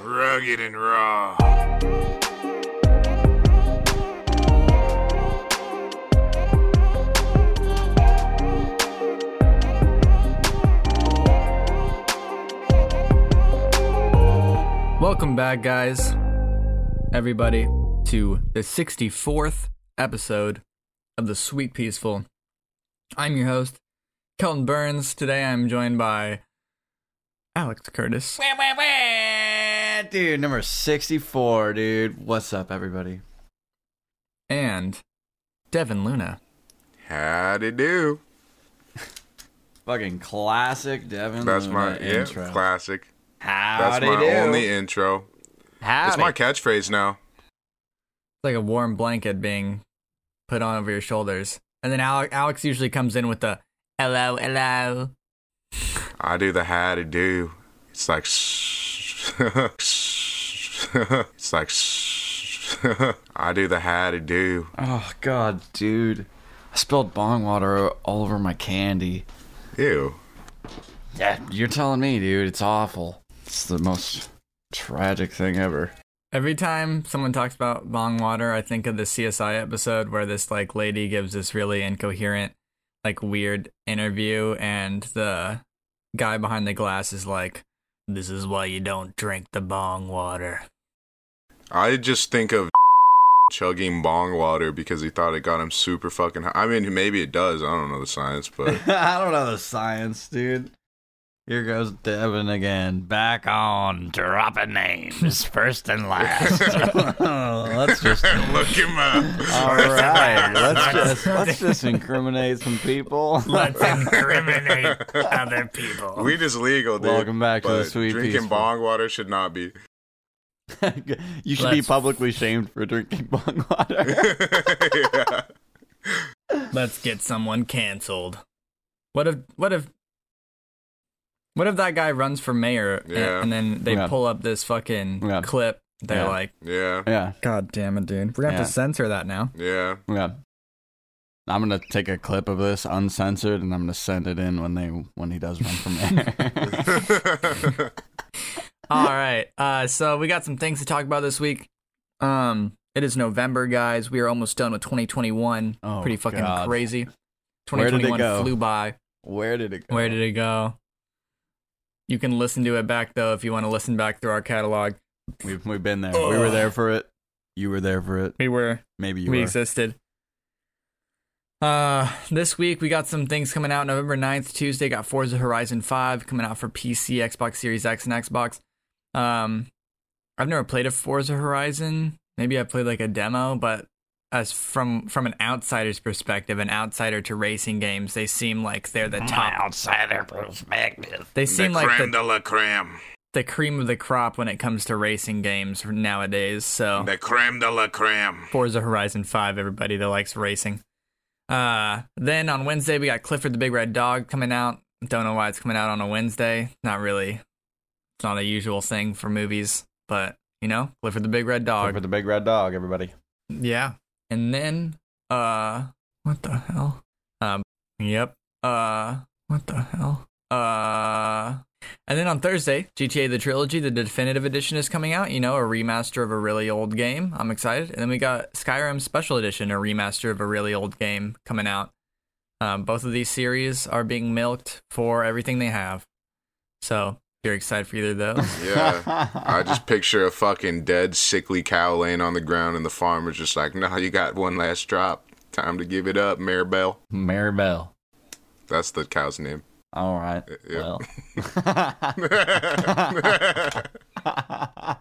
Rugged and raw. Welcome back, guys, everybody, to the 64th episode of The Sweet Peaceful. I'm your host, Kelton Burns. Today I'm joined by Alex Curtis. Wah, wah, wah. Dude, number 64, dude. What's up, everybody? and Devin Luna. How'd it do? Fucking classic Devin That's Luna my yeah, intro. classic. Howdy That's my do. only intro. It's my catchphrase now. It's like a warm blanket being put on over your shoulders. And then Alex, Alex usually comes in with the hello, hello. I do the how to do. It's like it's like I do the how to do. Oh, God, dude. I spilled bong water all over my candy. Ew. Yeah, you're telling me, dude. It's awful. It's the most tragic thing ever. Every time someone talks about bong water, I think of the CSI episode where this like lady gives this really incoherent, like weird interview, and the guy behind the glass is like, "This is why you don't drink the bong water." I just think of chugging bong water because he thought it got him super fucking high. I mean, maybe it does. I don't know the science, but I don't know the science, dude. Here goes Devin again, back on dropping names, first and last. Oh, let's just look him up. all right. Let's just let's just incriminate some people. Let's incriminate other people. Weed is legal, dude. Welcome back to the but Sweet Drinking Peaceful. bong water should not be. you should be Let's- publicly shamed for drinking bong water. yeah. Let's get someone canceled. What if what if what if that guy runs for mayor and- Yeah. and, then they Yeah. pull up this fucking Yeah. clip? They're Yeah. like, Yeah. yeah, God damn it, dude. We're gonna have Yeah. to censor that now. Yeah. yeah. I'm gonna take a clip of this uncensored, and I'm gonna send it in when they when he does run for mayor. All right. Uh, so we got some things to talk about this week. Um, it is November, guys. We are almost done with 2021. Oh, Pretty fucking God. crazy. Where did it 2021 go? flew by. Where did it go? Where did it go? You can listen to it back though if you want to listen back through our catalog. We've we've been there. We were there for it. You were there for it. We were Maybe you we were. existed. Uh, this week we got some things coming out. November 9th, Tuesday, got Forza Horizon 5 coming out for PC, Xbox Series X, and Xbox. Um, I've never played a Forza Horizon. Maybe I played like a demo, but as from from an outsider's perspective, an outsider to racing games, they seem like they're the top. outsider perspective. They the seem like creme the, de la creme. the cream of the crop when it comes to racing games nowadays. So The creme de la creme. Forza Horizon 5, everybody that likes racing. Uh, then on Wednesday, we got Clifford the Big Red Dog coming out. Don't know why it's coming out on a Wednesday. Not really. It's not a usual thing for movies, but you know, Clifford the Big Red Dog. Clifford the big red dog, everybody. Yeah. And then, uh, what the hell? Um, yep. Uh, what the hell? Uh, and then on Thursday, GTA the Trilogy, the definitive edition is coming out. You know, a remaster of a really old game. I'm excited. And then we got Skyrim Special Edition, a remaster of a really old game coming out. Um, both of these series are being milked for everything they have. So, if you're excited for either of those. Yeah. I just picture a fucking dead, sickly cow laying on the ground, and the farmer's just like, "No, you got one last drop. Time to give it up, Maribel." Maribel. That's the cow's name. All right. Yeah. Well.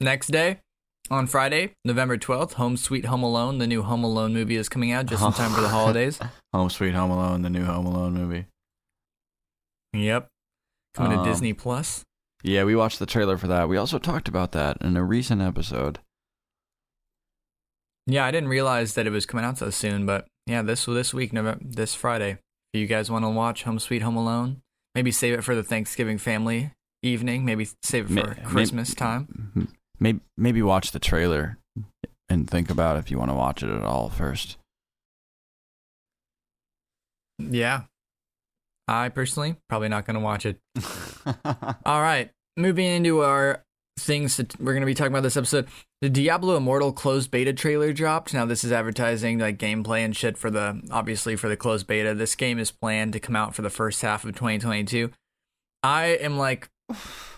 Next day, on Friday, November 12th, Home Sweet Home Alone, the new Home Alone movie is coming out just in time for the holidays. Home Sweet Home Alone, the new Home Alone movie. Yep. Coming Um, to Disney Plus. Yeah, we watched the trailer for that. We also talked about that in a recent episode. Yeah, I didn't realize that it was coming out so soon, but yeah, this this week, November, this Friday. If you guys want to watch Home Sweet Home Alone, maybe save it for the Thanksgiving family evening. Maybe save it for Christmas time. Maybe maybe watch the trailer and think about if you want to watch it at all first. Yeah. I personally probably not going to watch it. All right, moving into our things that we're going to be talking about this episode. The Diablo Immortal closed beta trailer dropped. Now this is advertising like gameplay and shit for the obviously for the closed beta. This game is planned to come out for the first half of 2022. I am like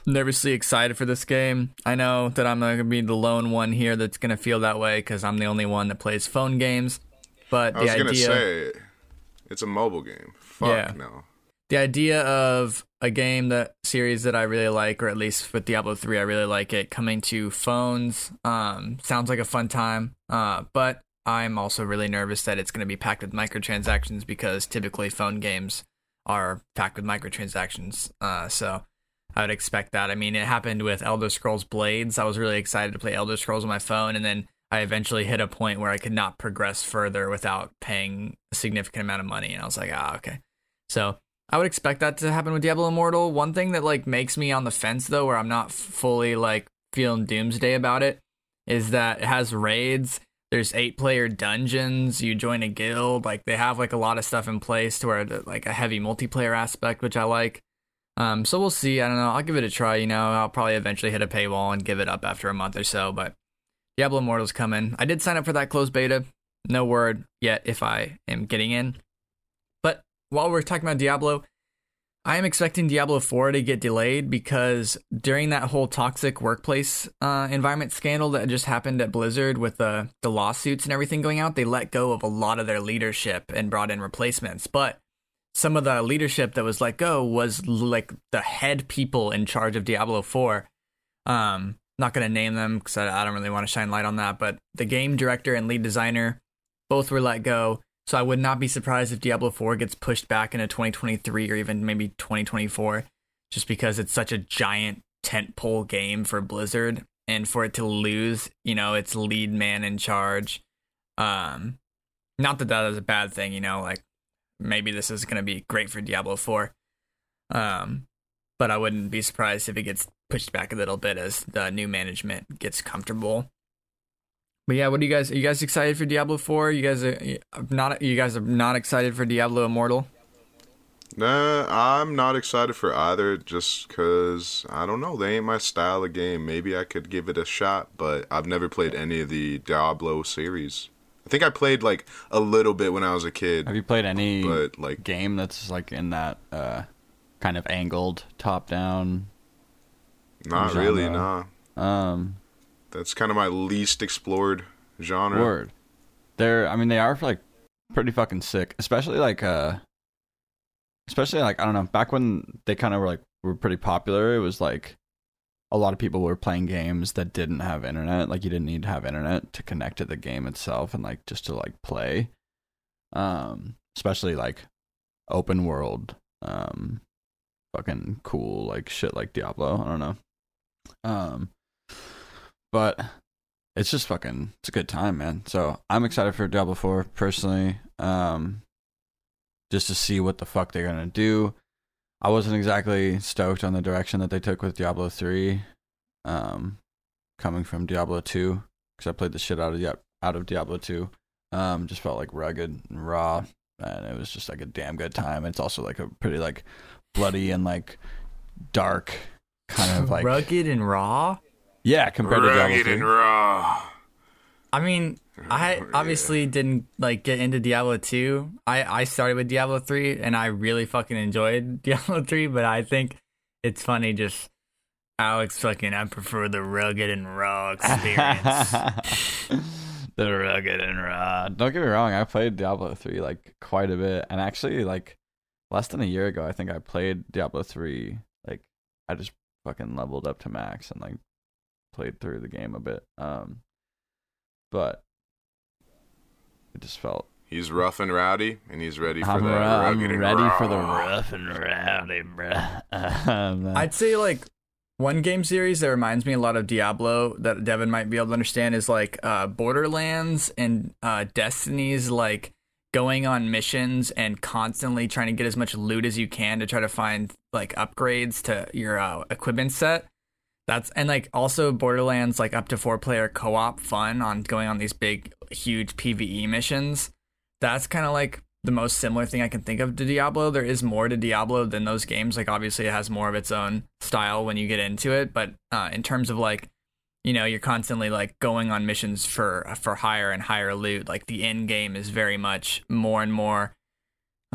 nervously excited for this game. I know that I'm going to be the lone one here that's going to feel that way cuz I'm the only one that plays phone games. But I the was gonna idea say it's a mobile game. Fuck Yeah. no. The idea of a game that series that I really like, or at least with Diablo three, I really like it coming to phones. Um, sounds like a fun time. Uh, but I'm also really nervous that it's going to be packed with microtransactions because typically phone games are packed with microtransactions. Uh, so I would expect that. I mean, it happened with Elder Scrolls Blades. I was really excited to play Elder Scrolls on my phone, and then I eventually hit a point where I could not progress further without paying a significant amount of money, and I was like, ah, okay. So I would expect that to happen with Diablo Immortal. One thing that like makes me on the fence though, where I'm not fully like feeling doomsday about it, is that it has raids. There's eight player dungeons. You join a guild. Like they have like a lot of stuff in place to where like a heavy multiplayer aspect, which I like. Um, so we'll see. I don't know. I'll give it a try. You know, I'll probably eventually hit a paywall and give it up after a month or so. But Diablo Immortal's coming. I did sign up for that closed beta. No word yet if I am getting in. While we're talking about Diablo, I am expecting Diablo 4 to get delayed because during that whole toxic workplace uh, environment scandal that just happened at Blizzard with the, the lawsuits and everything going out, they let go of a lot of their leadership and brought in replacements. But some of the leadership that was let go was like the head people in charge of Diablo 4. Um, not going to name them because I, I don't really want to shine light on that, but the game director and lead designer both were let go. So I would not be surprised if Diablo 4 gets pushed back into 2023 or even maybe 2024 just because it's such a giant tentpole game for Blizzard and for it to lose, you know, its lead man in charge. Um not that that is a bad thing, you know, like maybe this is going to be great for Diablo 4. Um but I wouldn't be surprised if it gets pushed back a little bit as the new management gets comfortable. But yeah, what do you guys? Are you guys excited for Diablo Four? You guys are not. You guys are not excited for Diablo Immortal. Nah, I'm not excited for either just because, I don't know, they ain't my style of game. Maybe I could give it a shot, but I've never played any of the Diablo series. I think I played like a little bit when I was a kid, Have you played any but like, game that's like in that uh, kind of angled top down? not really, genre. nah. Um, That's kind of my least explored genre. word. They're, I mean, they are like pretty fucking sick, especially like uh, especially like I don't know, back when they kind of were like were pretty popular. It was like a lot of people were playing games that didn't have internet. Like you didn't need to have internet to connect to the game itself and like just to like play. Um, especially like open world, um, fucking cool like shit like Diablo. I don't know. Um, but it's just fucking it's a good time, man. So I'm excited for Diablo 4 personally. Um, just to see what the fuck they're gonna do. I wasn't exactly stoked on the direction that they took with Diablo 3, um, coming from Diablo 2, because I played the shit out of out of Diablo 2. Um, just felt like rugged and raw, and it was just like a damn good time. It's also like a pretty like bloody and like dark kind of like rugged and raw. Yeah compared to Diablo Rugged 3. and raw. I mean, I obviously didn't like get into Diablo 2. I I started with Diablo 3 and I really fucking enjoyed Diablo 3, but I think it's funny just Alex fucking I prefer the rugged and raw experience. the rugged and raw. Don't get me wrong, I played Diablo 3 like quite a bit. And actually like less than a year ago, I think I played Diablo 3 like I just fucking leveled up to max and like played through the game a bit. Um but it just felt He's rough and rowdy, and he's ready for I'm, that ru- I'm ready raw. for the rough and rowdy, bruh. Um, I'd say like one game series that reminds me a lot of Diablo that Devin might be able to understand is like uh, Borderlands and uh, Destiny's like going on missions and constantly trying to get as much loot as you can to try to find like upgrades to your uh, equipment set. That's and like also Borderlands like up to four player co op fun on going on these big huge PVE missions. That's kind of like the most similar thing I can think of to Diablo. There is more to Diablo than those games. Like obviously it has more of its own style when you get into it, but uh, in terms of like you know you're constantly like going on missions for for higher and higher loot. Like the end game is very much more and more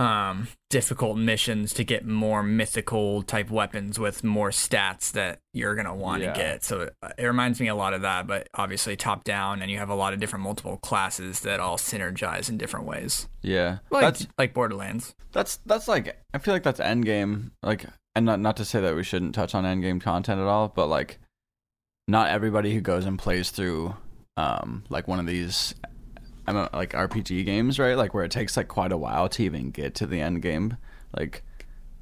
um difficult missions to get more mythical type weapons with more stats that you're gonna want to Yeah. get so it, it reminds me a lot of that but obviously top down and you have a lot of different multiple classes that all synergize in different ways Yeah, like that's like borderlands that's that's like I feel like that's endgame. Like, and not not to say that we shouldn't touch on endgame content at all, but like, not everybody who goes and plays through, um, like one of these, I like RPG games, right? Like where it takes like quite a while to even get to the end game. Like,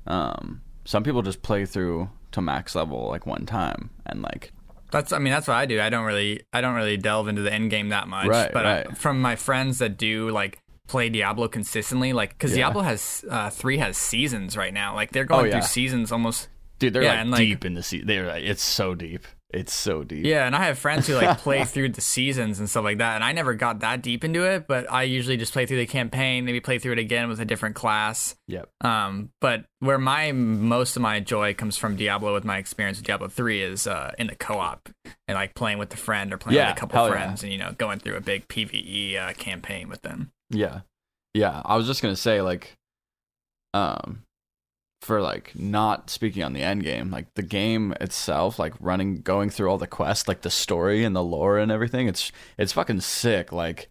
um, some people just play through to max level like one time and like that's i mean that's what i do i don't really i don't really delve into the end game that much Right, but uh, right. from my friends that do like play diablo consistently like because Yeah. diablo has uh, three has seasons right now like they're going Oh, yeah. through seasons almost dude, they're Yeah, like and, like- deep in the sea. They're like it's so deep. It's so deep. Yeah, and I have friends who like play through the seasons and stuff like that, and I never got that deep into it. But I usually just play through the campaign, maybe play through it again with a different class. Yep. Um, but where my most of my joy comes from Diablo, with my experience with Diablo three, is uh, in the co-op and like playing with a friend or playing Yeah, with a couple hell yeah. friends, and you know going through a big PVE uh, campaign with them. Yeah. Yeah. I was just gonna say, like, um for like not speaking on the end game, like the game itself, like running going through all the quests, like the story and the lore and everything, it's it's fucking sick. Like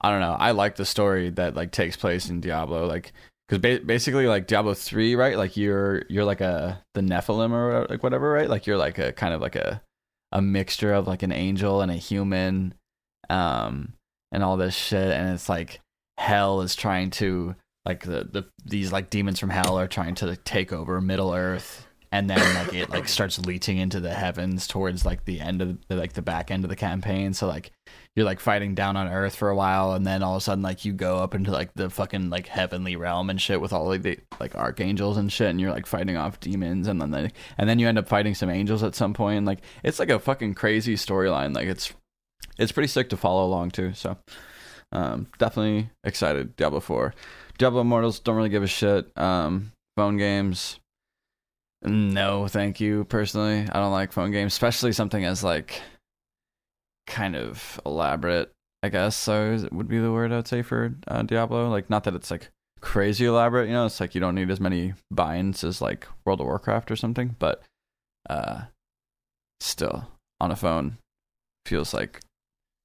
I don't know. I like the story that like takes place in Diablo, like because ba- basically like Diablo three, right? Like you're you're like a the Nephilim or like whatever, right? Like you're like a kind of like a a mixture of like an angel and a human, um, and all this shit, and it's like hell is trying to like the, the these like demons from hell are trying to like, take over Middle Earth, and then like it like starts leeching into the heavens towards like the end of the, like the back end of the campaign. So like you're like fighting down on Earth for a while, and then all of a sudden like you go up into like the fucking like heavenly realm and shit with all like the like archangels and shit, and you're like fighting off demons, and then they, and then you end up fighting some angels at some point. Like it's like a fucking crazy storyline. Like it's it's pretty sick to follow along too. So um, definitely excited. Diablo Four, Diablo Immortals. Don't really give a shit. Um, phone games. No, thank you. Personally, I don't like phone games, especially something as like kind of elaborate. I guess so would be the word I'd say for uh, Diablo. Like, not that it's like crazy elaborate. You know, it's like you don't need as many binds as like World of Warcraft or something, but uh, still on a phone feels like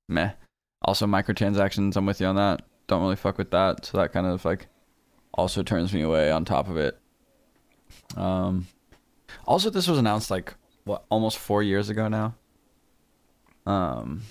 meh. Also, microtransactions. I'm with you on that. Don't really fuck with that. So that kind of like also turns me away. On top of it, um, also this was announced like what almost four years ago now. Um,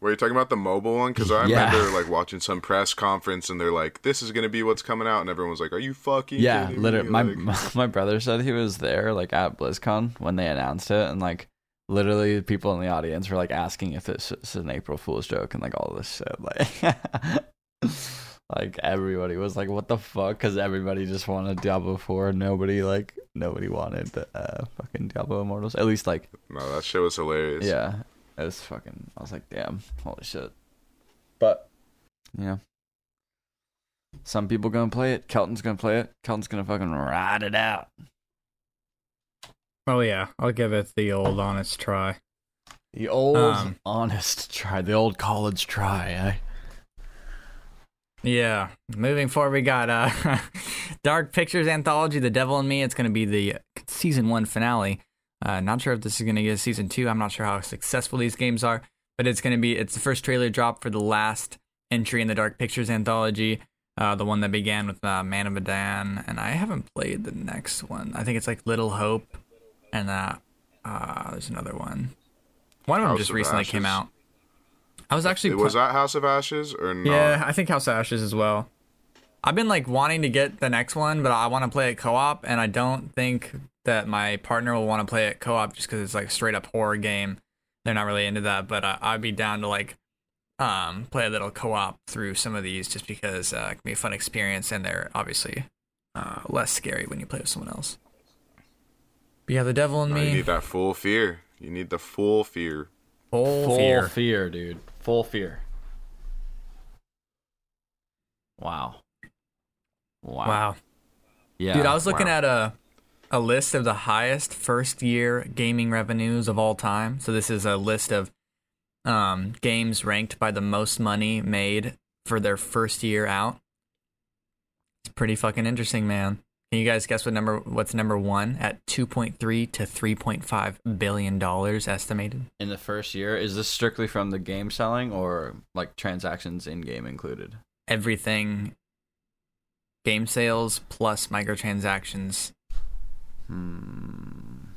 Were you talking about the mobile one? Because I Yeah. remember like watching some press conference and they're like, "This is gonna be what's coming out," and everyone was like, "Are you fucking?" yeah, literally. me?" My Like, my brother said he was there like at BlizzCon when they announced it, and like literally people in the audience were like asking if this is an April Fool's joke and like all this shit. Like, like everybody was like, "What the fuck?" Because everybody just wanted Diablo Four. Nobody like nobody wanted uh fucking Diablo Immortals. At least like no, that shit was hilarious. yeah, it was fucking. I was like, damn, holy shit. But yeah, some people gonna play it. Kelton's gonna play it. Kelton's gonna fucking ride it out. Oh yeah, I'll give it the old honest try. The old Um, honest try, the old college try. Eh? Yeah. Moving forward, we got uh, Dark Pictures anthology, The Devil in Me. It's going to be the season one finale. Uh, not sure if this is going to get season two. I'm not sure how successful these games are, but it's going to be. It's the first trailer drop for the last entry in the Dark Pictures anthology, uh, the one that began with uh, Man of Medan, and I haven't played the next one. I think it's like Little Hope, and uh, uh, there's another one. One of them House just recently came out. I was actually was pl- that House of Ashes or not? yeah, I think House of Ashes as well. I've been like wanting to get the next one, but I want to play it co-op, and I don't think that my partner will want to play it co-op just because it's like a straight up horror game. They're not really into that, but I, I'd be down to like um play a little co-op through some of these just because uh, it can be a fun experience, and they're obviously uh, less scary when you play with someone else. But yeah, the devil in No, you me. need that full fear. You need the full fear. Full, Full fear. fear, dude. Full fear. Wow. Wow. Wow. Yeah. Dude, I was looking wow. at a a list of the highest first year gaming revenues of all time. So this is a list of um, games ranked by the most money made for their first year out. It's pretty fucking interesting, man. Can you guys guess what number what's number 1 at 2.3 to 3.5 billion dollars estimated? in the first year. Is this strictly from the game selling or like transactions in game included? Everything game sales plus microtransactions. Hmm.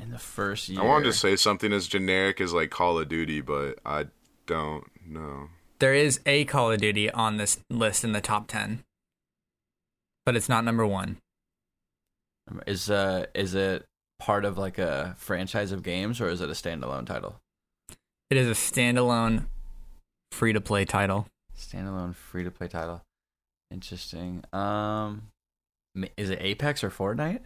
In the first year. I wanted to say something as generic as like Call of Duty, but I don't know. There is a Call of Duty on this list in the top 10. But it's not number 1. Is uh is it part of like a franchise of games or is it a standalone title? It is a standalone free to play title. Standalone free to play title. Interesting. Um is it Apex or Fortnite?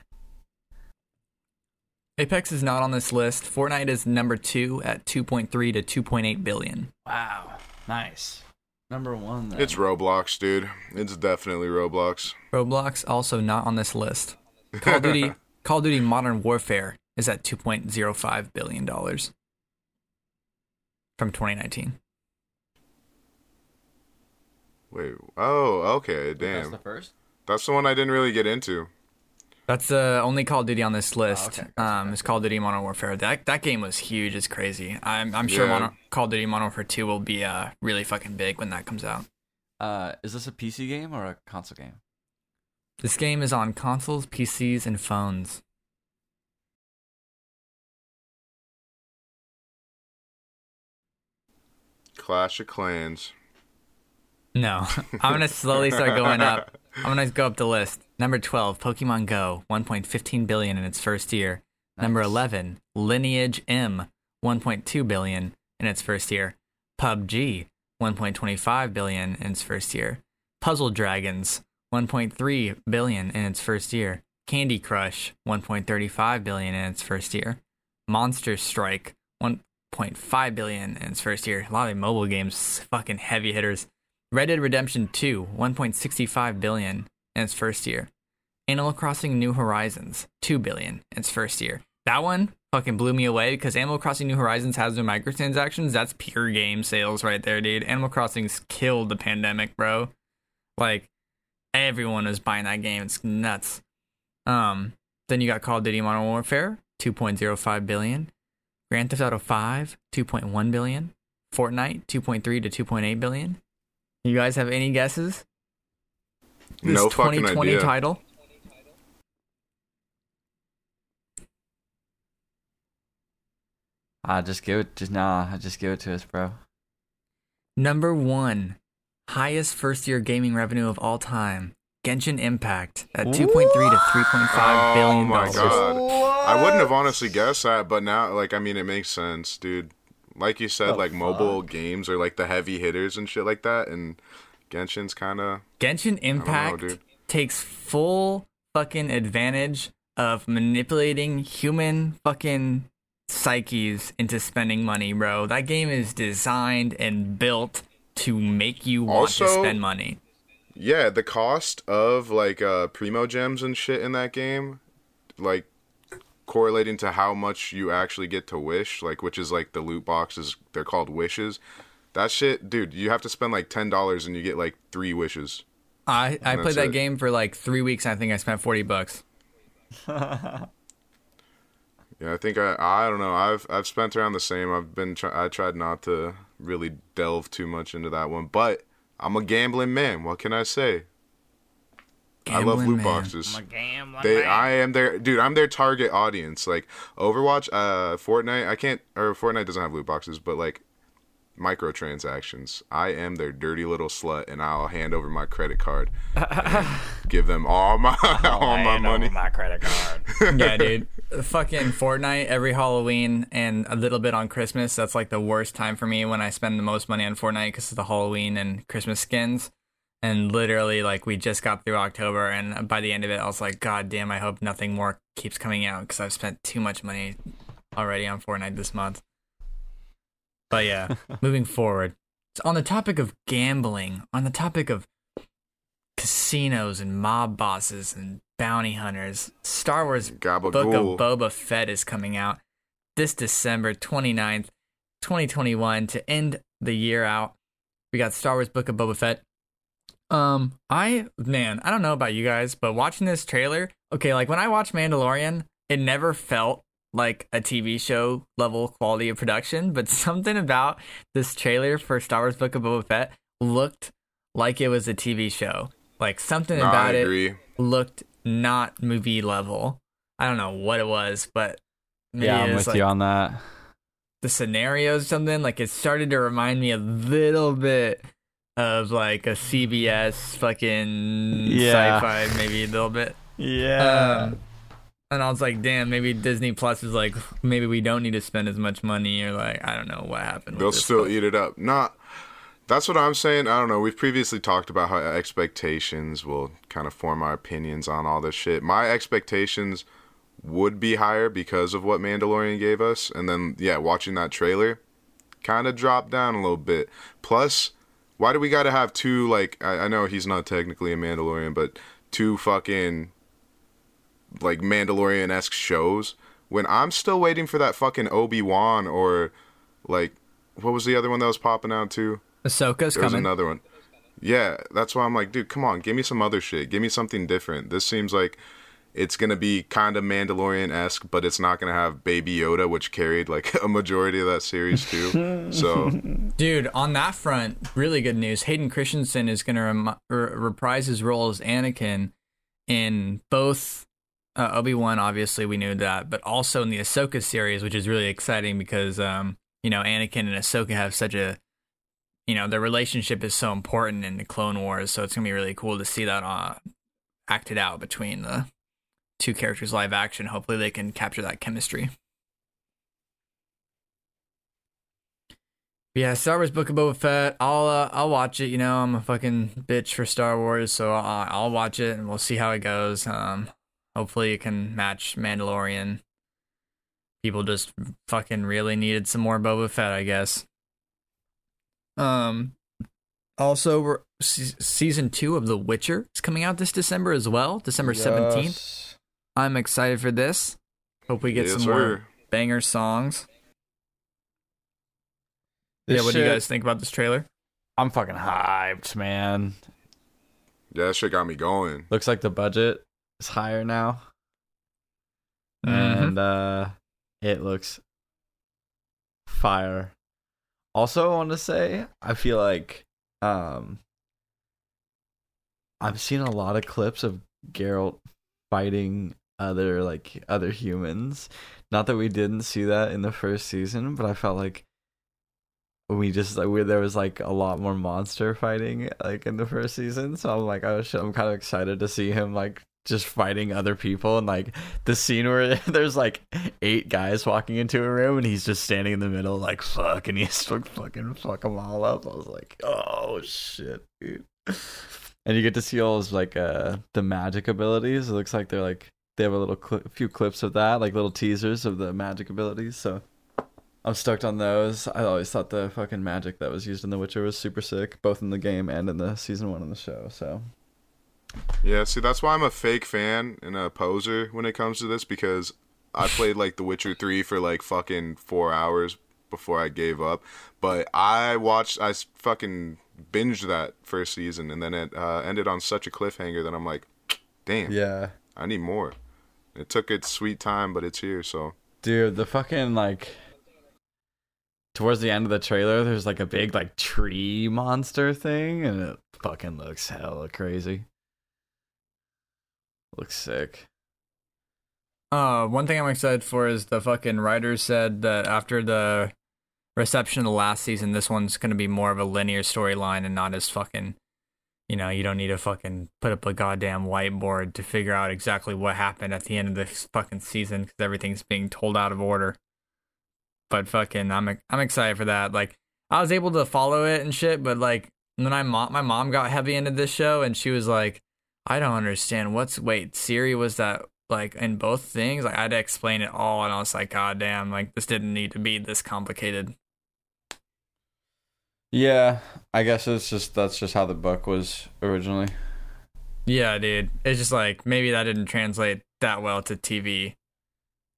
Apex is not on this list. Fortnite is number 2 at 2.3 to 2.8 billion. Wow. Nice. Number 1 then. It's Roblox, dude. It's definitely Roblox. Roblox also not on this list. Call of Duty Call of Duty Modern Warfare is at 2.05 billion dollars from 2019. Wait. Oh, okay. Damn. That's the first? That's the one I didn't really get into. That's the only Call of Duty on this list. okay. Gotcha, um, is Call of Duty Modern Warfare. That that game was huge. It's crazy. I'm I'm sure Yeah. Modern, Call of Duty Modern Warfare 2 will be uh really fucking big when that comes out. Uh is this a PC game or a console game? This game is on consoles, PCs, and phones. Clash of Clans. No, I'm gonna slowly start going up. I'm gonna go up the list. Number 12, Pokemon Go, 1.15 billion in its first year. Number 11, Lineage M, 1.2 billion in its first year. PUBG, 1.25 billion in its first year. Puzzle Dragons, 1.3 billion in its first year. Candy Crush, 1.35 billion in its first year. Monster Strike, 1.5 billion in its first year. A lot of mobile games, fucking heavy hitters. Red Dead Redemption 2, 1.65 billion in its first year. Animal Crossing New Horizons, 2 billion in its first year. That one fucking blew me away because Animal Crossing New Horizons has no microtransactions. That's pure game sales right there, dude. Animal Crossing's killed the pandemic, bro. Like everyone was buying that game. It's nuts. Um, then you got Call of Duty Modern Warfare, 2.05 billion. Grand Theft Auto 5, 2.1 billion. Fortnite, 2.3 to 2.8 billion. You guys have any guesses? This no fucking 2020 idea. title. Ah, just give it just nah, just give it to us, bro. Number one, highest first year gaming revenue of all time. Genshin Impact at 2.3 to 3.5 billion Oh my dollars. god. I wouldn't have honestly guessed that, but now like I mean it makes sense, dude. Like you said, The like mobile games are like the heavy hitters and shit like that and Genshin's kinda Genshin Impact dude. takes full fucking advantage of manipulating human fucking psyches into spending money, bro. That game is designed and built to make you want to Also- spend money. Yeah, the cost of like uh Primogems and shit in that game, like correlating to how much you actually get to wish, like which is like the loot boxes, they're called wishes. That shit, dude, you have to spend like ten dollars and you get like three wishes. I, I played that it. game for like three weeks. And I think I spent 40 bucks. Yeah, I think I I don't know. I've I've spent around the same. I've been try- I tried not to really delve too much into that one, but I'm a gambling man. What can I say? I love Gambling loot man. boxes. They, I am their dude. I'm their target audience. Like Overwatch, uh, Fortnite. I can't or Fortnite doesn't have loot boxes, but like microtransactions. I am their dirty little slut, and I'll hand over my credit card, give them all my all my money. my credit card. yeah, dude. Fucking Fortnite every Halloween and a little bit on Christmas. That's like the worst time for me when I spend the most money on Fortnite because of the Halloween and Christmas skins. And literally, like, we just got through October, and by the end of it, I was like, God damn, I hope nothing more keeps coming out because I've spent too much money already on Fortnite this month. But yeah, moving forward. So on the topic of gambling, on the topic of casinos and mob bosses and bounty hunters, Star Wars Book Gabagool. of Boba Fett is coming out this December 29th, 2021 to end the year out. We got Star Wars Book of Boba Fett. Um, I man, I don't know about you guys, but watching this trailer, okay, like when I watched Mandalorian, it never felt like a TV show level quality of production, but something about this trailer for Star Wars Book of Boba Fett looked like it was a TV show. Like something No, about it looked not movie level. I don't know what it was, but maybe yeah, I'm it's with like you on that. the scenarios or something. Like it started to remind me a little bit of like a CBS fucking Yeah. sci-fi, maybe a little bit. Yeah. Um, and I was like, damn, maybe Disney Plus is like, maybe we don't need to spend as much money, or like, I don't know what happened. They'll still but- eat it up. Not. That's what I'm saying. I don't know. We've previously talked about how expectations will kind of form our opinions on all this shit. My expectations would be higher because of what Mandalorian gave us, and then yeah, watching that trailer kind of dropped down a little bit. Plus, why do we got to have two like I, I know he's not technically a Mandalorian, but two fucking like Mandalorian esque shows when I'm still waiting for that fucking Obi Wan or like what was the other one that was popping out too? Ahsoka's There coming. another one. Yeah, that's why I'm like, dude, come on, give me some other shit. Give me something different. This seems like it's gonna be kind of Mandalorian esque, but it's not gonna have Baby Yoda, which carried like a majority of that series too. so Dude, on that front, really good news. Hayden Christensen is to rem- re- reprise his role as Anakin in both uh, Obi Wan. Obviously, we knew that, but also in the Ahsoka series, which is really exciting because um, you know Anakin and Ahsoka have such a you know their relationship is so important in the Clone Wars, so it's gonna be really cool to see that uh, acted out between the two characters live action. Hopefully, they can capture that chemistry. Yeah, Star Wars Book of Boba Fett. I'll uh, I'll watch it. You know, I'm a fucking bitch for Star Wars, so I'll, I'll watch it and we'll see how it goes. Um, hopefully it can match Mandalorian. People just fucking really needed some more Boba Fett, I guess. Um, also, season two of The Witcher is coming out this December as well, December seventeenth. Yes. I'm excited for this. Hope we get yes, some more banger songs. This yeah, what do you guys think about this trailer? I'm fucking hyped, man. Yeah, that shit got me going. Looks like the budget is higher now. Mhm. And uh it looks fire. Also I want to say I feel like um I've seen a lot of clips of Geralt fighting other like other humans. Not that we didn't see that in the first season, but I felt like we just like we, there was like a lot more monster fighting like in the first season. So I'm like, oh shit, I'm kind of excited to see him like just fighting other people and like the scene where there's like eight guys walking into a room and he's just standing in the middle like fuck and he's like fucking fuck them all up. I was like, oh shit, dude. And you get to see all his like uh the magic abilities. It looks like they're like they have a little cli few clips of that, like little teasers of the magic abilities. So I'm stoked on those. I always thought the fucking magic that was used in The Witcher was super sick, both in the game and in the season one of the show. So Yeah, see, that's why I'm a fake fan and a poser when it comes to this because I played like The Witcher 3 for like fucking four hours before I gave up. But I watched, I fucking binged that first season and then it uh, ended on such a cliffhanger that I'm like, damn, yeah, I need more. It took its sweet time, but it's here, so. dude, the fucking like towards the end of the trailer, there's like a big like tree monster thing, and it fucking looks hella crazy. Looks sick. Uh, one thing I'm excited for is the fucking writers said that after the reception of the last season, this one's gonna be more of a linear storyline and not as fucking. You know, you don't need to fucking put up a goddamn whiteboard to figure out exactly what happened at the end of this fucking season because everything's being told out of order. But fucking, I'm I'm excited for that. Like, I was able to follow it and shit, but like, then I mo- my mom got heavy into this show and she was like, I don't understand what's wait, Ciri was that like in both things. Like I had to explain it all, and I was like, God damn, like this didn't need to be this complicated. Yeah, I guess it's just that's just how the book was originally. Yeah, dude. It's just like maybe that didn't translate that well to TV.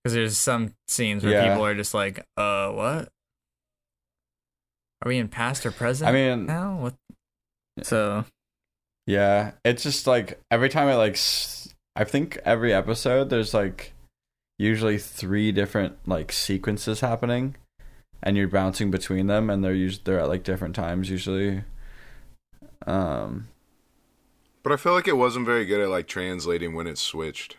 Because there's some scenes where Yeah. people are just like, uh, what? Are we in past or present? I mean, now? What? So, Yeah, it's just like every time I like, I think every episode there's like usually three different like sequences happening, and you're bouncing between them, and they're us- they're at like different times usually. Um, But I feel like it wasn't very good at like translating when it switched.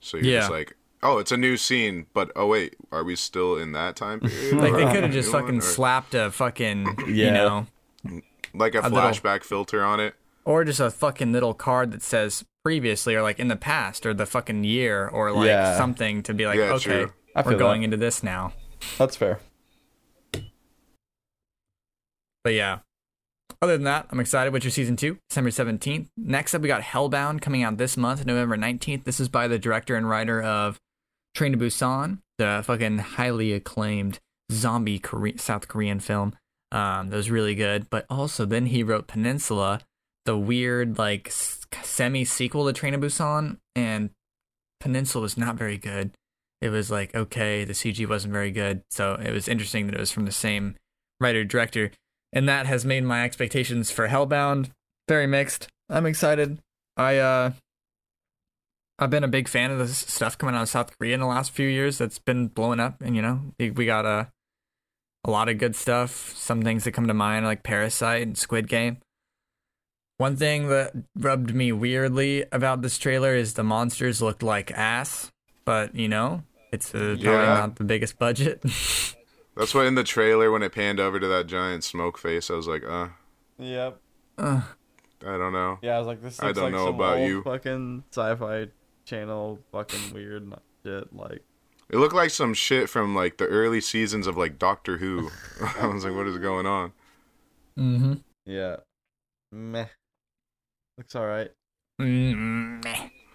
So you're Yeah. just like, oh, it's a new scene, but oh wait, are we still in that time period? like, they could have just new one? fucking Or- slapped a fucking, you know, like a, a little- flashback filter on it. or just a fucking little card that says previously or like in the past or the fucking year or like Yeah. something to be like, Yeah, okay, true. We're going that. into this now. That's fair. But yeah. Other than that, I'm excited. Witcher season two, December 17th. Next up, we got Hellbound coming out this month, November 19th. This is by the director and writer of Train to Busan, the fucking highly acclaimed zombie South Korean film. Um, that was really good. But also, then he wrote Peninsula, the weird like semi sequel to Train to Busan, and Peninsula was not very good. It was like okay, the CG wasn't very good, so it was interesting that it was from the same writer director and that has made my expectations for Hellbound very mixed. I'm excited. I uh I've been a big fan of this stuff coming out of South Korea in the last few years that's been blowing up and you know, we we got a a lot of good stuff. Some things that come to mind like Parasite and Squid Game. One thing that rubbed me weirdly about this trailer is the monsters looked like ass, but you know, it's uh, probably Yeah. not the biggest budget. That's what in the trailer when it panned over to that giant smoke face, I was like, uh, Yep. Ugh. I don't know. Yeah, I was like, this I looks don't like know some about old you. fucking sci-fi channel, fucking weird shit. Like, It looked like some shit from like the early seasons of like Doctor Who. I was like, what is going on? mm-hmm. yeah, meh. Looks all right. Mm-hmm.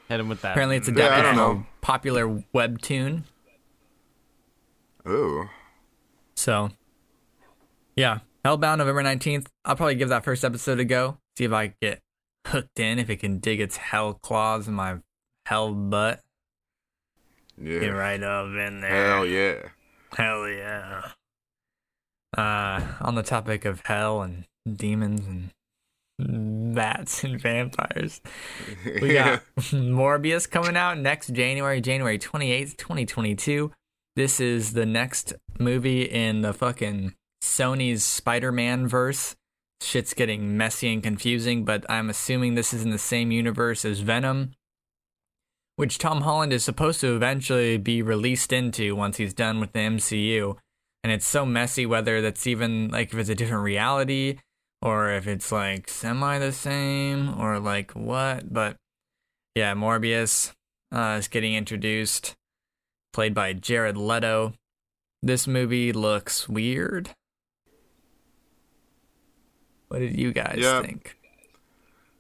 Hit him with that. Apparently, it's Yeah, I adapted don't from a popular webtoon. Ooh. So, yeah, Hellbound, November nineteenth. I'll probably give that first episode a go. See if I get hooked in. If it can dig its hell claws in my hell butt. Yeah. Get right up in there. Hell yeah. Hell yeah. Uh, on the topic of hell and demons and bats and vampires, we got Morbius coming out next January, January 28th, 2022. This is the next movie in the fucking Sony's Spider Man verse. Shit's getting messy and confusing, but I'm assuming this is in the same universe as Venom, which Tom Holland is supposed to eventually be released into once he's done with the MCU. And it's so messy whether that's even like if it's a different reality or if it's like semi the same or like what. But yeah, Morbius uh, is getting introduced, played by Jared Leto. This movie looks weird. What did you guys Yeah. think?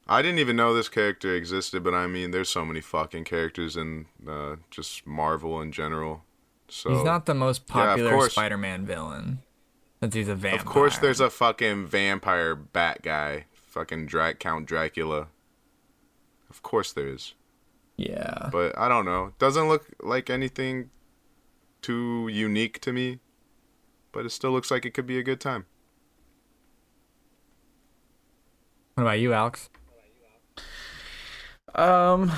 I didn't even know this character existed, but I mean, there's so many fucking characters in uh, just Marvel in general. So he's not the most popular course. Spider-Man villain, since he's a vampire. Of course, there's a fucking vampire bat guy, fucking Dra- Count Dracula. Of course there is, yeah. but I don't know. Doesn't look like anything too unique to me, but it still looks like it could be a good time. What about you, Alex? Um,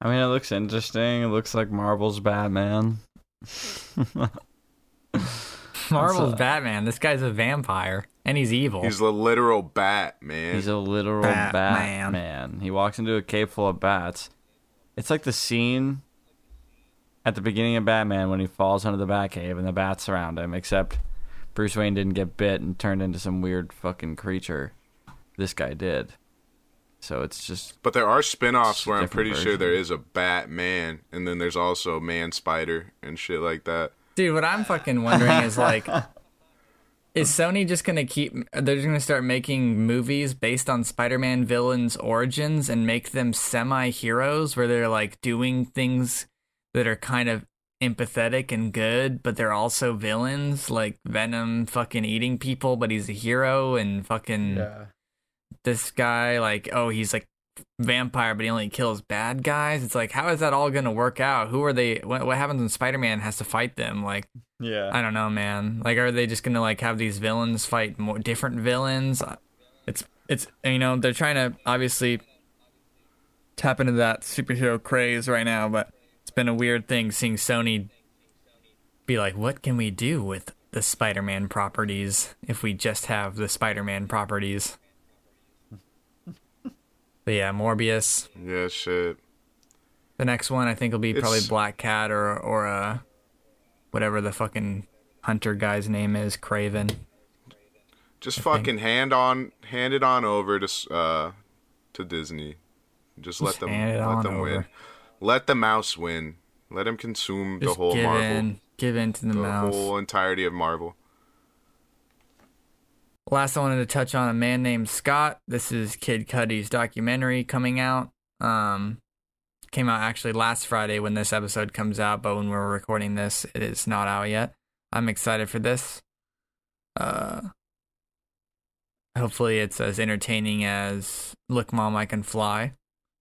I mean, it looks interesting. It looks like Marvel's Batman. Marvel's uh, Batman. This guy's a vampire, and he's evil. He's a literal bat, man. He's a literal Batman. Batman. He walks into a cave full of bats. It's like the scene at the beginning of Batman when he falls into the Batcave and the bats surround him, except Bruce Wayne didn't get bit and turned into some weird fucking creature. This guy did. So it's just But there are spin-offs where I'm different pretty sure there is a Batman, and then there's also Man Spider and shit like that. Dude, what I'm fucking wondering is like, Is Sony just gonna keep? They're just gonna start making movies based on Spider-Man villains' origins and make them semi-heroes, where they're like doing things that are kind of empathetic and good, but they're also villains, like Venom fucking eating people, but he's a hero, and fucking this guy, like, oh, he's like vampire, but he only kills bad guys. It's like, how is that all gonna work out? Who are they? What, what happens when Spider-Man has to fight them? Like, yeah. I don't know, man. Like, are they just gonna like have these villains fight more different villains? Uh, it's it's you know they're trying to obviously tap into that superhero craze right now, but been a weird thing seeing Sony be like, what can we do with the Spider-Man properties if we just have the Spider-Man properties? But yeah, Morbius. Yeah, shit. The next one I think will be probably Black Cat or or uh whatever the fucking hunter guy's name is, Kraven. Just I think. fucking hand on, hand it on over to uh to Disney. Just let Just them hand it let on them win. Let the mouse win. Let him consume the whole give Marvel, in, give in to the, the mouse. whole entirety of Marvel. Last, I wanted to touch on a man named Scott. This is Kid Cudi's documentary coming out. Um, came out actually last Friday when this episode comes out, but when we're recording this, it is not out yet. I'm excited for this. Uh, hopefully, it's as entertaining as "Look, Mom, I Can Fly."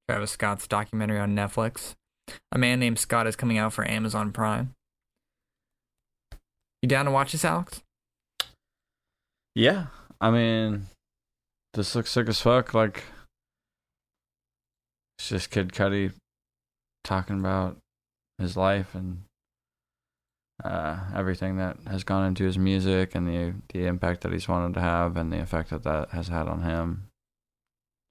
Travis Scott's documentary on Netflix. A man named Scott is coming out for Amazon Prime. You down to watch this, Alex? Yeah. I mean, this looks sick as fuck. Like, it's just Kid Cudi talking about his life and uh, everything that has gone into his music and the the impact that he's wanted to have and the effect that that has had on him.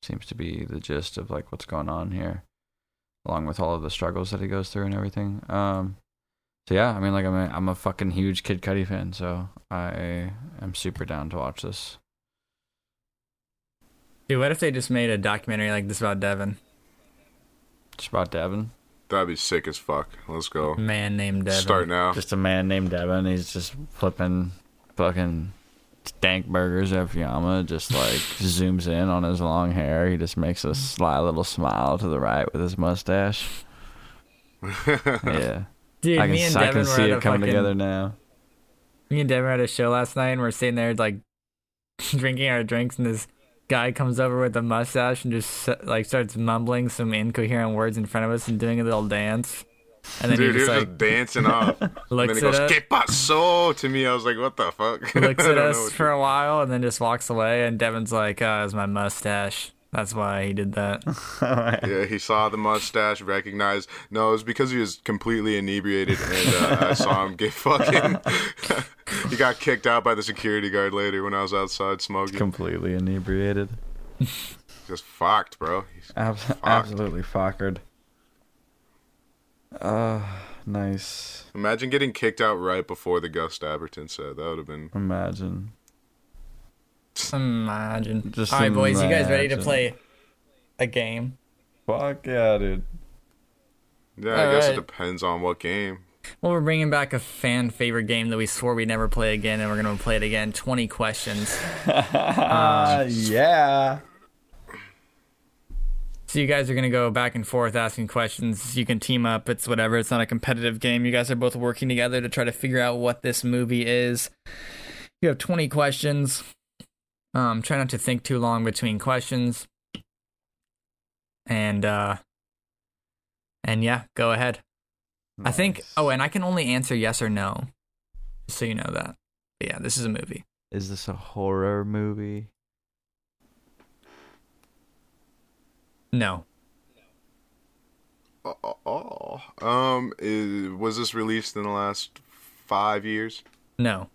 Seems to be the gist of like what's going on here, along with all of the struggles that he goes through and everything. Um, so yeah, I mean, like I'm a, I'm a fucking huge Kid Cudi fan, so I am super down to watch this. Dude, what if they just made a documentary like this about Devin? Just about Devin. That'd be sick as fuck. Let's go. Man named Devin. Start now. Just a man named Devin. He's just flipping fucking stank burgers at Fiyama. Just like zooms in on his long hair. He just makes a sly little smile to the right with his mustache. Yeah, Dude, I can, me and I can see it coming fucking, together now. Me and Devin were at a show last night, and we're sitting there like drinking our drinks, and this guy comes over with a mustache and just like starts mumbling some incoherent words in front of us and doing a little dance. And then Dude, he he just was like just dancing off. and then looks he at goes, us, "Que pasó?" to me. I was like, "What the fuck?" looks at us for a while, and then just walks away. And Devin's like, "Oh, it was my mustache. That's why he did that." Yeah, he saw the mustache, recognized. No, it was because he was completely inebriated, and uh, I saw him get fucking. he got kicked out by the security guard later when I was outside smoking. Completely inebriated. Just fucked, bro. He's- Ab- absolutely fuckered. Uh, nice. Imagine getting kicked out right before the Gus Dapperton said. That would have been. Imagine. Imagine. Just All right, boys, you guys ready to play a game? Fuck yeah, dude. Yeah, I guess Alright. it depends on what game. Well, we're bringing back a fan favorite game that we swore we'd never play again, and we're going to play it again. 20 questions. Uh, yeah. So you guys are going to go back and forth asking questions. You can team up. It's whatever. It's not a competitive game. You guys are both working together to try to figure out what this movie is. You have 20 questions. Um, try not to think too long between questions. And uh and yeah, go ahead. I think oh, and I can only answer yes or no. Just so you know that. But yeah, this is a movie. Is this a horror movie? No. Oh, oh, oh. um, is, was this released in the last five years? No.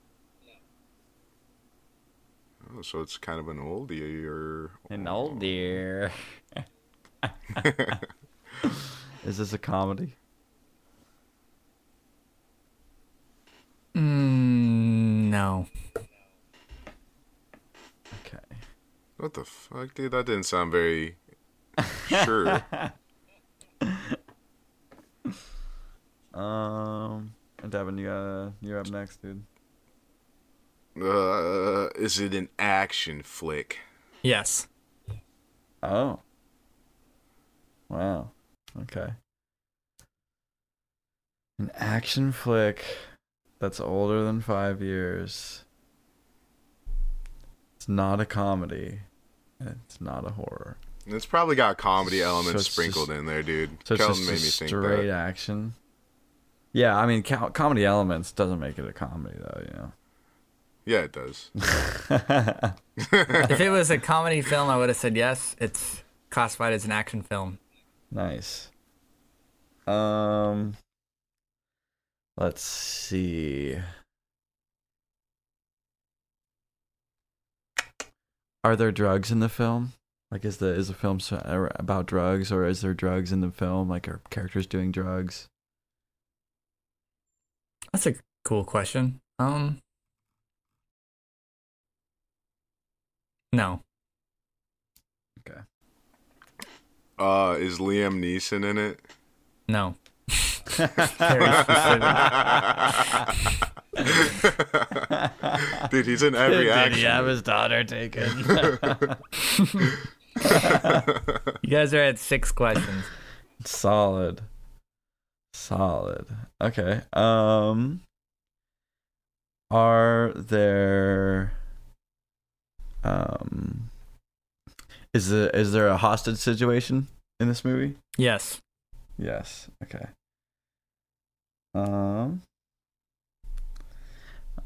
Oh, so it's kind of an oldie or An old dear. Is this a comedy? Mm, no. Okay. What the fuck, dude? That didn't sound very sure. Um, Devin, you gotta, you're up next, dude. Uh, is it an action flick? Yes. Oh. Wow. Okay. An action flick that's older than five years. It's not a comedy. It's not a horror. It's probably got comedy elements it's sprinkled just- in there, dude. So it's Kelton just made me think straight that. action. Yeah, I mean, co- comedy elements doesn't make it a comedy, though. You Yeah, it does. if it was a comedy film, I would have said yes. It's classified as an action film. nice. Um, let's see. Are there drugs in the film? Like, is the is the film so- uh, about drugs, or is there drugs in the film? Like, are characters doing drugs? That's a cool question. Um, no. Okay. Uh, is Liam Neeson in it? No. Dude, he's in every Did action. he have his daughter taken? You guys are at six questions. Solid. Solid. Okay. Um are there um is the is there a hostage situation in this movie? Yes. Yes. Okay. Um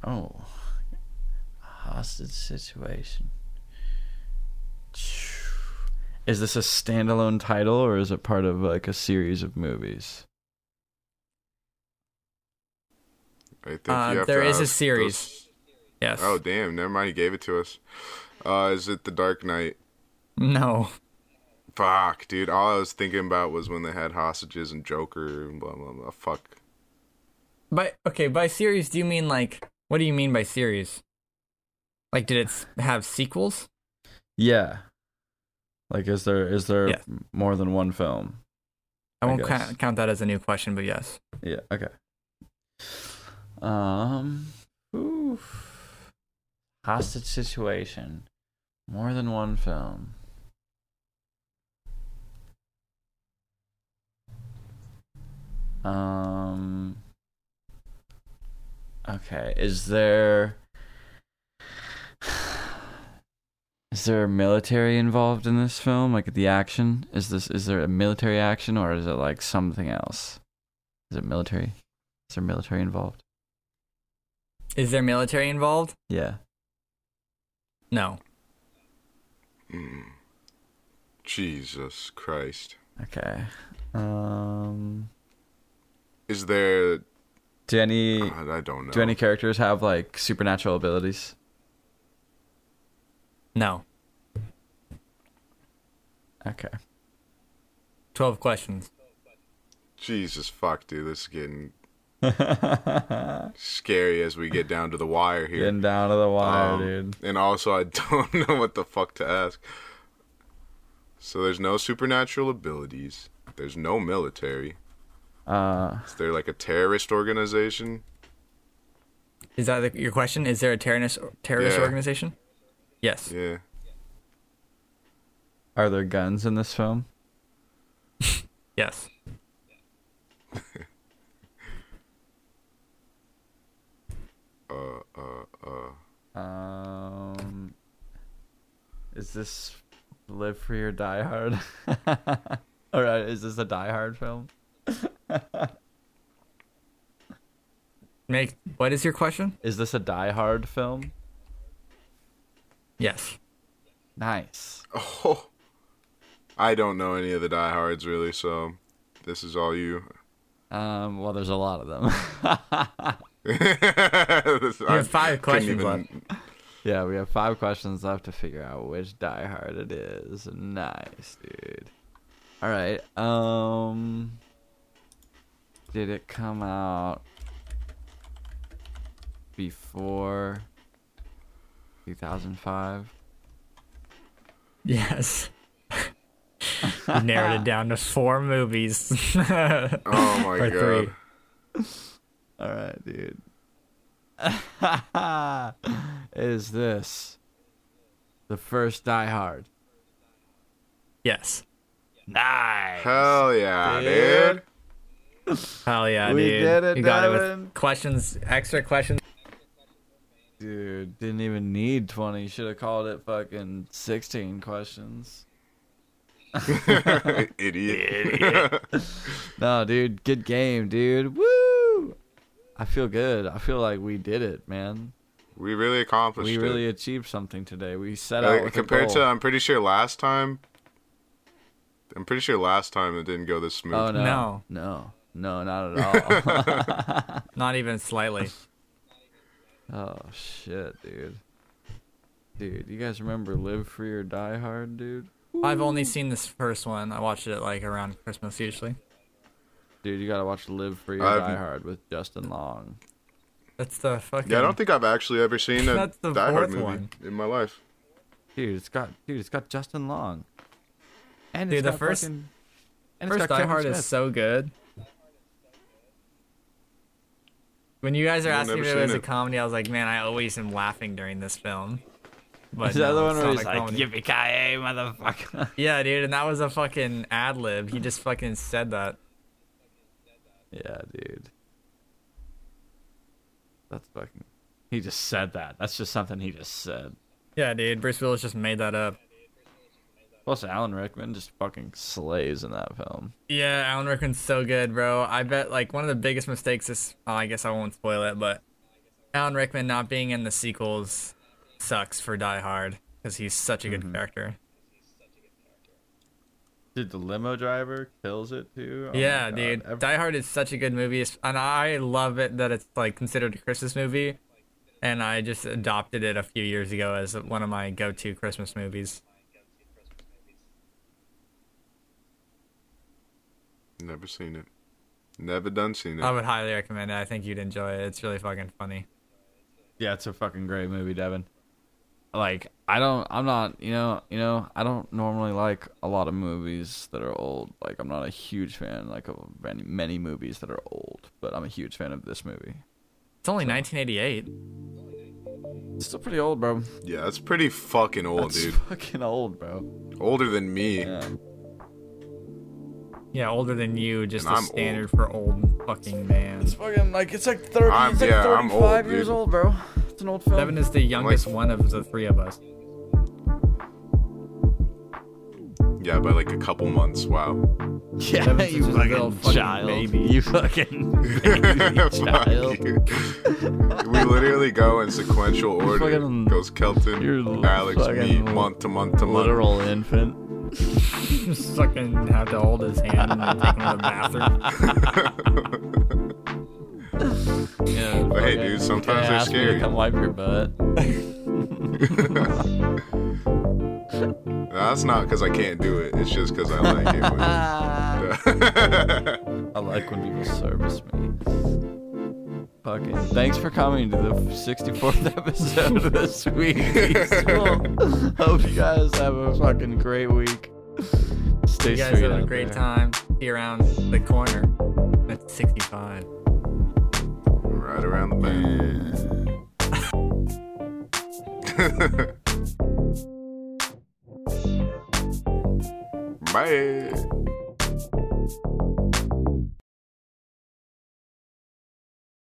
Oh. Hostage situation. Is this a standalone title or is it part of like a series of movies? I think Uh, you have there to is a series. those- Yes. Oh damn! Never mind. He gave it to us. Uh, is it The Dark Knight? No. Fuck, dude. All I was thinking about was when they had hostages and Joker and blah blah blah. Fuck. By okay, by series, do you mean like what do you mean by series? Like, did it have sequels? Yeah. Like is there is there Yeah. more than one film? I I won't count, count that as a new question, but yes. Yeah, okay. Um oof. Hostage situation. More than one film. Um Okay, is there Is there military involved in this film? Like the action? Is this is there a military action or is it like something else? Is it military? Is there military involved? Is there military involved? Yeah. No. Mm. Jesus Christ. Okay. Um Is there? do any God, I don't know. do any characters have like supernatural abilities? No. Okay. Twelve questions. Jesus fuck, dude. This is getting Getting scary as we get down to the wire here. Getting down to the wire, Um, dude. And also, I don't know what the fuck to ask. So there's no supernatural abilities. There's no military. Uh Is there like a terrorist organization? Is that the, your question? Is there a terrorist terrorist Yeah. organization? Yes. Yeah. are there guns in this film? Yes. Uh, uh, uh. Um Is this Live Free or Die Hard? All right, is this a Die Hard film? Make what is your question? Is this a Die Hard film? Yes. Nice. Oh. I don't know any of the diehards really, so this is all you. Um, well, there's a lot of them. This- You have five questions even- left. yeah, we have five questions left to figure out which Die Hard it is. Nice, dude. All right. Um, did it come out before 2005? Yes. narrowed it down to four movies. Oh my Or god. three. All right, dude. Is this the first Die Hard? Yes. Nice. Hell yeah, Dude. dude. Hell yeah, We dude. did it, you got it Devin. with questions, extra questions. Dude, didn't even need 20. Should have called it fucking 16 questions. Idiot. No, dude, good game, dude. Woo! I feel good. I feel like we did it, man. we really accomplished We it. really achieved something today. We set Uh, out with compared a to. I'm pretty sure last time. I'm pretty sure last time it didn't go this smooth. Oh no. No. No. No, not at all. Not even slightly. Oh shit, dude. Dude, you guys remember Live Free or Die Hard, dude? I've only seen this first one. I watched it like around Christmas usually. Dude, you gotta watch Live Free or I've- Die Hard with Justin Long. That's the fucking. Yeah, I don't think I've actually ever seen a That's the Die Hard fourth movie one. in my life. Dude, it's got dude, it's got Justin Long. And Dude, it's the got first- fucking, and it's First got Die Kevin Hard Smith. is so good. When you guys are I've asking never if it was seen a comedy, I was like, man, I always am laughing during this film. But Is that no, the one it's where he's like, comedy. "Yippee ki motherfucker"? Yeah, dude, and that was a fucking ad lib. He just fucking said that. yeah, dude. That's fucking. He just said that. That's just something he just said. Yeah, dude, Bruce Willis just made that up. Plus, Alan Rickman just fucking slays in that film. Yeah, Alan Rickman's so good, bro. I bet like one of the biggest mistakes is oh, I guess I won't spoil it, but Alan Rickman not being in the sequels sucks for Die Hard because he's such a good Mm-hmm. character. Dude, the limo driver kills it too. Oh yeah, dude, Every- Die Hard is such a good movie, and I love it that it's like considered a Christmas movie, and I just adopted it a few years ago as one of my go-to Christmas movies. Never seen it. Never done seen it. I would highly recommend it. I think you'd enjoy it. It's really fucking funny. Yeah, it's a fucking great movie, Devin. Like, I don't, I'm not, you know, you know, I don't normally like a lot of movies that are old. Like, I'm not a huge fan, like, of many, many movies that are old. But I'm a huge fan of this movie. It's only 1988. It's still pretty old, bro. yeah, it's pretty fucking old, That's dude. fucking old, bro. Older than me. Yeah. Yeah, older than you, just And a I'm standard for old fucking man. It's fucking like it's like 30, I'm- it's like yeah, I'm 35 old, years dude. old, bro. It's an old film. Devin is the youngest one of the three of us. Yeah, by like a couple months. Wow. yeah, Devin's you just a little fucking fucking child. baby. You fucking baby child. you. we literally go in sequential order. fucking- Goes Kelton, Alex, me, month to month to month. Literal infant. Just fucking have to hold his hand and then take him to the bathroom. Yeah, But hey, fucking- dude, sometimes okay, they're ask me to scary. Come wipe your butt. That's not because I can't do it. It's just because I like it. when- I like when people service me. Fucking thanks for coming to the 64th episode of this week Hope you guys have a fucking great week. Stay you guys have a great there. time. Be around the corner. That's 65. Right around the bend. Bye.